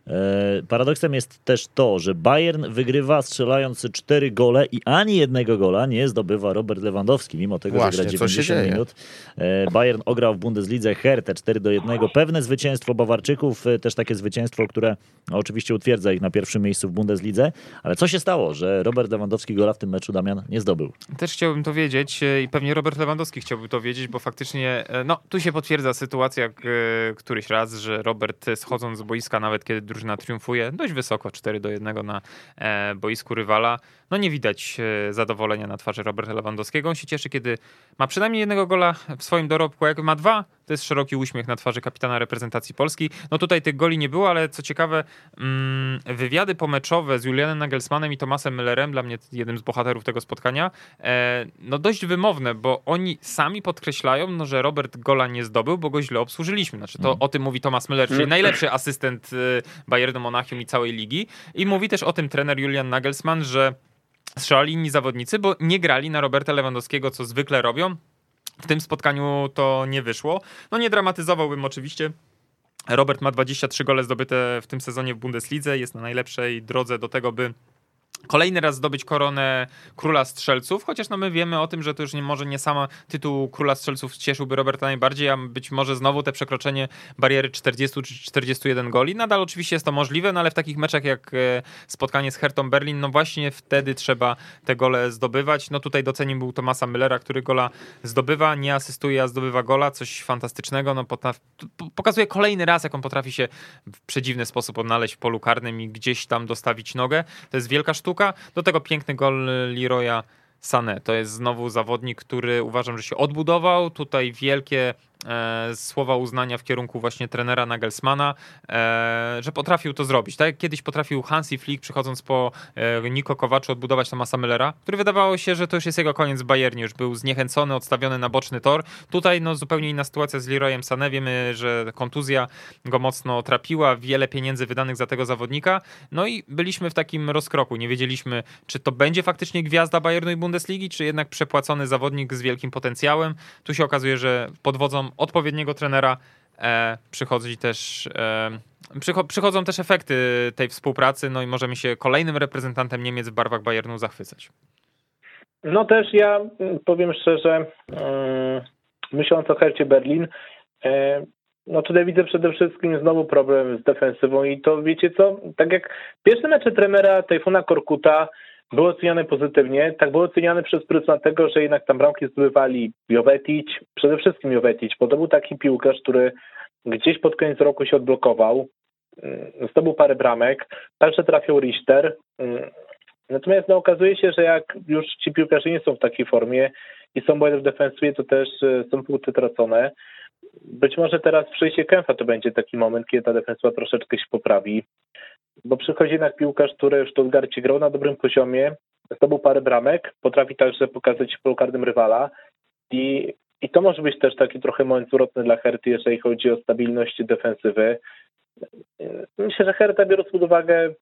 E, Paradoksem jest też to, że Bayern wygrywa strzelając cztery gole i ani jednego gola nie zdobywa Robert Lewandowski, mimo tego, Właśnie, że gra co się 90 dzieje? minut. E, Bayern ograł w Bundeslidze Hertę 4 do 1. Pewne zwycięstwo Bawarczyków, e, też takie zwycięstwo, które no, oczywiście utwierdza ich na pierwszym miejscu w Bundeslidze. Ale co się stało, że Robert Lewandowski gola w tym meczu Damian nie zdobył? Też chciałbym to wiedzieć e, i pewnie Robert Lewandowski chciałby to wiedzieć, bo faktycznie, no tu się potwierdza sytuacja któryś raz, że Robert e, schodząc z boiska, nawet kiedy drużyna triumfuje, dość wysoko, 4 do 1 na e, boisku rywala, no nie widać e, zadowolenia na twarzy Roberta Lewandowskiego. On się cieszy, kiedy ma przynajmniej jednego gola w swoim dorobku, jak ma dwa, to jest szeroki uśmiech na twarzy kapitana reprezentacji Polski. No tutaj tych goli nie było, ale co ciekawe, mm, wywiady pomeczowe z Julianem Nagelsmannem i Tomasem Müllerem, dla mnie jednym z bohaterów tego spotkania, e, no dość wymowne, bo oni sami podkreślają, no, że Robert gola nie zdobył, bo go źle obsłużyliśmy. Znaczy to o tym mówi Tomas Müller, czyli najlepszy asystent e, Bayernu Monachium i całej ligi. I mówi też o tym trener Julian Nagelsmann, że strzelali inni zawodnicy, bo nie grali na Roberta Lewandowskiego, co zwykle robią. W tym spotkaniu to nie wyszło. No nie dramatyzowałbym oczywiście. Robert ma 23 gole zdobyte w tym sezonie w Bundeslidze, jest na najlepszej drodze do tego, by kolejny raz zdobyć koronę króla strzelców, chociaż no my wiemy o tym, że to już nie może nie sama tytuł króla strzelców cieszyłby Roberta najbardziej, a być może znowu te przekroczenie bariery 40 czy 41 goli. Nadal oczywiście jest to możliwe, no ale w takich meczach jak e, spotkanie z Hertą Berlin, no właśnie wtedy trzeba te gole zdobywać. No tutaj docenił Tomasa Müllera, który gola zdobywa, nie asystuje, a zdobywa gola, coś fantastycznego. No potraf- pokazuje kolejny raz, jak on potrafi się w przedziwny sposób odnaleźć w polu karnym i gdzieś tam dostawić nogę. To jest wielka sztuka. Do tego piękny gol Leroya Sané. To jest znowu zawodnik, który uważam, że się odbudował. Tutaj wielkie słowa uznania w kierunku właśnie trenera Nagelsmana, e, że potrafił to zrobić. Tak jak kiedyś potrafił Hansi Flick, przychodząc po e, Niko Kowaczu, odbudować Tomasa Müllera, który wydawało się, że to już jest jego koniec w Bayernie, już był zniechęcony, odstawiony na boczny tor. Tutaj no, zupełnie inna sytuacja z Leroyem Sané. Wiemy, że kontuzja go mocno trapiła, wiele pieniędzy wydanych za tego zawodnika. No i byliśmy w takim rozkroku. Nie wiedzieliśmy, czy to będzie faktycznie gwiazda Bayernu i Bundesligi, czy jednak przepłacony zawodnik z wielkim potencjałem. Tu się okazuje, że pod wodzą odpowiedniego trenera e, przychodzi też, e, przycho, przychodzą też efekty tej współpracy, no i możemy się kolejnym reprezentantem Niemiec w barwach Bayernu zachwycać. No też ja powiem szczerze, mm, myśląc o Hercie Berlin, e, no tutaj widzę przede wszystkim znowu problem z defensywą i to wiecie co, tak jak pierwsze mecze trenera Tajfuna Korkuta były oceniane pozytywnie, tak były oceniane przez pryzmat tego, że jednak tam bramki zdobywali Jovetic, przede wszystkim Jovetic, bo to był taki piłkarz, który gdzieś pod koniec roku się odblokował, mm, zdobył parę bramek, także trafił Richter, mm, Natomiast no, okazuje się, że jak już ci piłkarze nie są w takiej formie i są błędy w defensywie, to też e, są punkty tracone. Być może teraz w przejście Kęfa to będzie taki moment, kiedy ta defensywa troszeczkę się poprawi, bo przychodzi jednak piłkarz, który w Stuttgarcie grał na dobrym poziomie, zdobył parę bramek, potrafi także pokazać karnym rywala i, i to może być też taki trochę moment zwrotny dla Herty, jeżeli chodzi o stabilność defensywy. Myślę, że Herta biorąc pod uwagę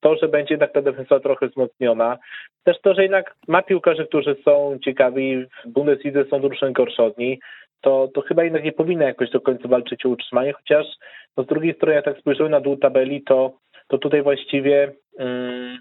to, że będzie jednak ta defensywa trochę wzmocniona. Też to, że jednak ma piłkarzy, którzy są ciekawi, w Bundeslidze są drużyny gorsze od niej, to, to chyba jednak nie powinna jakoś do końca walczyć o utrzymanie, chociaż no z drugiej strony, jak tak spojrzymy na dół tabeli, to, to tutaj właściwie um,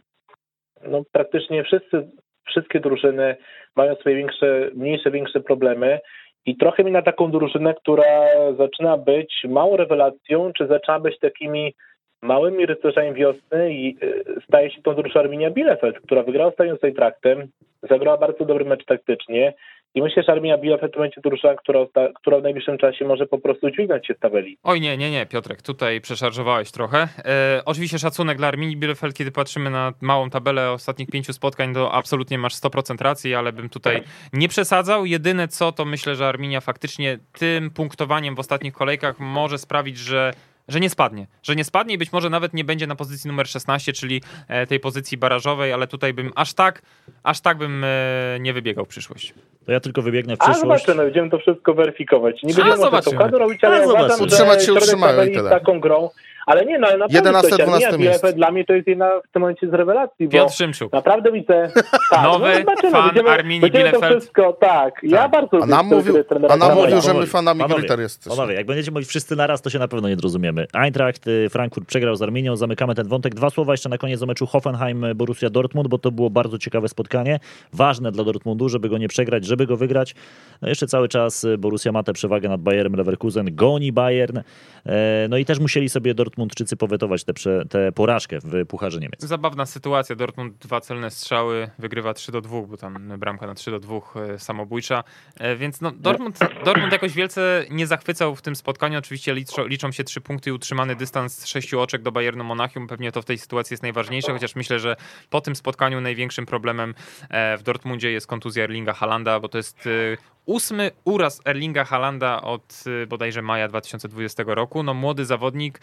no, praktycznie wszyscy, wszystkie drużyny mają swoje większe, mniejsze, większe problemy. I trochę mi na taką drużynę, która zaczyna być małą rewelacją, czy zaczyna być takimi małymi rycerzami wiosny i y, staje się tą drużyną Arminia Bielefeld, która wygrała ostatnio z Eintraktem, zagrała bardzo dobry mecz taktycznie i myślę, że Arminia Bielefeld to będzie drużyna, która, która w najbliższym czasie może po prostu dźwignąć się z tabeli. Oj nie, nie, nie, Piotrek, tutaj przeszarżowałeś trochę. E, oczywiście szacunek dla Arminii Bielefeld, kiedy patrzymy na małą tabelę ostatnich pięciu spotkań, to absolutnie masz 100% racji, ale bym tutaj nie przesadzał. Jedyne co, to myślę, że Arminia faktycznie tym punktowaniem w ostatnich kolejkach może sprawić, że że nie spadnie, że nie spadnie i być może nawet nie będzie na pozycji numer 16, czyli e, tej pozycji barażowej, ale tutaj bym aż tak, aż tak bym e, nie wybiegał w przyszłość. To ja tylko wybiegnę w A przyszłość. zobaczymy, będziemy to wszystko weryfikować. Nie A, będziemy o zobaczymy. tym robić, ale A, ja uważam, Utrzymać się utrzymają i tyle. taką grą. Ale nie, no ale naprawdę 11, coś, Arminia 12 Bielefeld miejsce. dla mnie to jest jedna w tym momencie z rewelacji, bo Piotr Szymczuk. naprawdę widzę... [laughs] Tak, Nowy zobaczymy, fan będziemy, Arminii będziemy to Bielefeld. wszystko, tak. Ja Tak. bardzo A lubię nam mówił, a nam mówił że my fanami panowie, Griter jesteśmy. Panowie, jak będziecie mówić wszyscy naraz, to się na pewno nie zrozumiemy. Eintracht y, Frankfurt przegrał z Arminią, zamykamy ten wątek. Dwa słowa jeszcze na koniec o meczu Hoffenheim-Borussia Dortmund, bo to było bardzo ciekawe spotkanie. Ważne dla Dortmundu, żeby go nie przegrać, żeby go wygrać. No jeszcze cały czas Borussia ma tę przewagę nad Bayerem Leverkusen, goni Bayern. E, No i też musieli sobie Dortmundczycy powetować tę prze- tę porażkę w Pucharze Niemiec. Zabawna sytuacja. Dortmund dwa celne strzały, wygrywa 3 do 2, bo tam bramka na 3 do 2 e, samobójcza. E, Więc no, Dortmund, Dortmund jakoś wielce nie zachwycał w tym spotkaniu. Oczywiście liczą, liczą się trzy punkty i utrzymany dystans sześciu oczek do Bayernu Monachium. Pewnie to w tej sytuacji jest najważniejsze, chociaż myślę, że po tym spotkaniu największym problemem e, w Dortmundzie jest kontuzja Erlinga Halanda, bo to jest ósmy uraz Erlinga Halanda od bodajże maja 2020 roku. No młody zawodnik,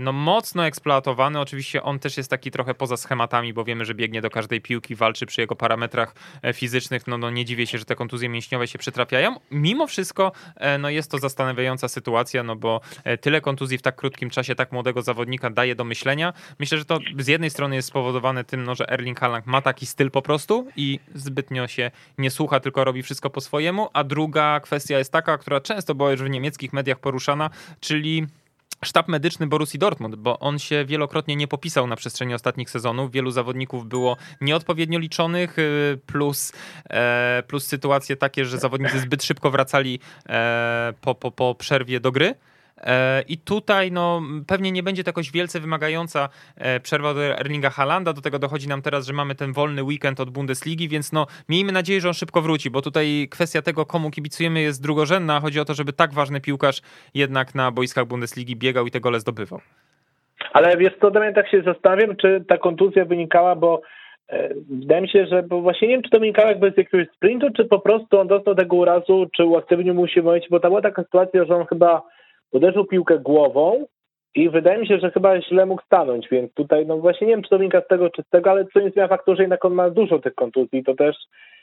no mocno eksploatowany. Oczywiście on też jest taki trochę poza schematami, bo wiemy, że biegnie do każdej piłki, walczy przy jego parametrach e, fizycznych. No, no nie dziwię się, że te kontuzje mięśniowe się przytrafiają. Mimo wszystko e, no jest to zastanawiająca sytuacja, no bo e, tyle kontuzji w tak krótkim czasie tak młodego zawodnika daje do myślenia. Myślę, że to z jednej strony jest spowodowane tym, no, że Erling Haaland ma taki styl po prostu i zbytnio się nie słucha, tylko robi wszystko po swojemu, a druga kwestia jest taka, która często była już w niemieckich mediach poruszana, czyli sztab medyczny Borussii Dortmund, bo on się wielokrotnie nie popisał na przestrzeni ostatnich sezonów. Wielu zawodników było nieodpowiednio liczonych, y, plus, e, plus sytuacje takie, że zawodnicy zbyt szybko wracali e, po, po, po przerwie do gry. E, I tutaj no, pewnie nie będzie to jakoś wielce wymagająca e, przerwa do Erlinga Halanda. Do tego dochodzi nam teraz, że mamy ten wolny weekend od Bundesligi, więc no, miejmy nadzieję, że on szybko wróci, bo tutaj kwestia tego, komu kibicujemy, jest drugorzędna. Chodzi o to, żeby tak ważny piłkarz jednak na boiskach Bundesligi biegał i te gole zdobywał. Ale wiesz co, Damian, tak się zastanawiam, czy ta kontuzja wynikała, bo e, wydaje mi się, że bo właśnie nie wiem, czy to wynikało jakby z jakiegoś sprintu, czy po prostu on dostał tego urazu, czy uaktywnił mu się momencie, bo tam była taka sytuacja, że on chyba uderzył piłkę głową i wydaje mi się, że chyba źle mógł stanąć, więc tutaj no właśnie nie wiem, czy to wynika z tego, czy z tego, ale co nie zmienia faktu, że jednak on ma dużo tych kontuzji, to też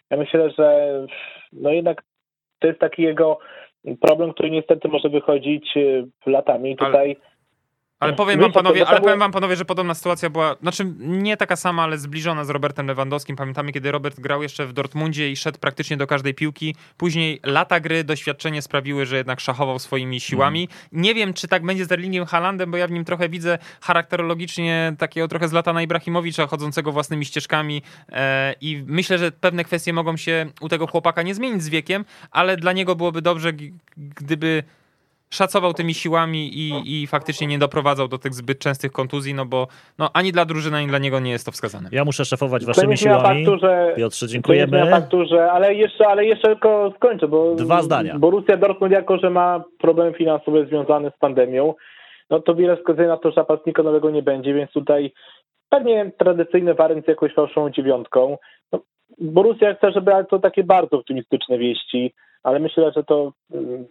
ja myślę, że no jednak to jest taki jego problem, który niestety może wychodzić e, latami. Tutaj Ale powiem Myślę, wam panowie, ale powiem wam panowie, że podobna sytuacja była, znaczy nie taka sama, ale zbliżona z Robertem Lewandowskim. Pamiętamy, kiedy Robert grał jeszcze w Dortmundzie i szedł praktycznie do każdej piłki. Później lata gry, doświadczenie sprawiły, że jednak szachował swoimi siłami. Nie wiem, czy tak będzie z Erlingiem Haalandem, bo ja w nim trochę widzę charakterologicznie takiego trochę Zlatana Ibrahimowicza, chodzącego własnymi ścieżkami e, i myślę, że pewne kwestie mogą się u tego chłopaka nie zmienić z wiekiem, ale dla niego byłoby dobrze, gdyby szacował tymi siłami i, i faktycznie nie doprowadzał do tych zbyt częstych kontuzji, no bo no, ani dla drużyny, ani dla niego nie jest to wskazane. Ja muszę szefować waszymi siłami. faktu, że Piotrze, dziękujemy. zmienia faktu, że, ale jeszcze, ale jeszcze tylko skończę, bo Dwa zdania. Borussia Dortmund jako, że ma problemy finansowe związane z pandemią, no to wiele wskazuje na to, że napastnika nowego nie będzie, więc tutaj pewnie tradycyjny wariant z jakąś fałszową dziewiątką. No, Borussia chce, żeby to takie bardzo optymistyczne wieści, ale myślę, że to mm,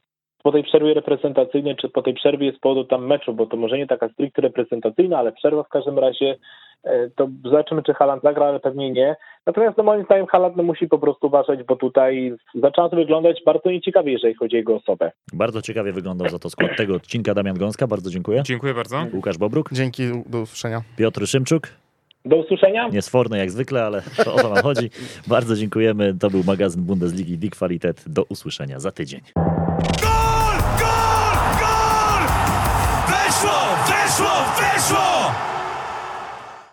po tej przerwie reprezentacyjnej, czy po tej przerwie z powodu tam meczu, bo to może nie taka stricte reprezentacyjna, ale przerwa w każdym razie, e, to zobaczymy, czy Haaland zagra, ale pewnie nie. Natomiast no, moim zdaniem Haaland no, musi po prostu uważać, bo tutaj zaczyna to wyglądać bardzo nieciekawie, jeżeli chodzi o jego osobę. Bardzo ciekawie wyglądał za to skład tego odcinka Damian Gąska. Bardzo dziękuję. Dziękuję bardzo. Łukasz Bobruk, Dzięki, do usłyszenia. Piotr Szymczuk. Do usłyszenia. Niesforny jak zwykle, ale to o to nam chodzi. Bardzo dziękujemy. To był magazyn Bundesligi Die Qualität. Do usłyszenia za tydzień.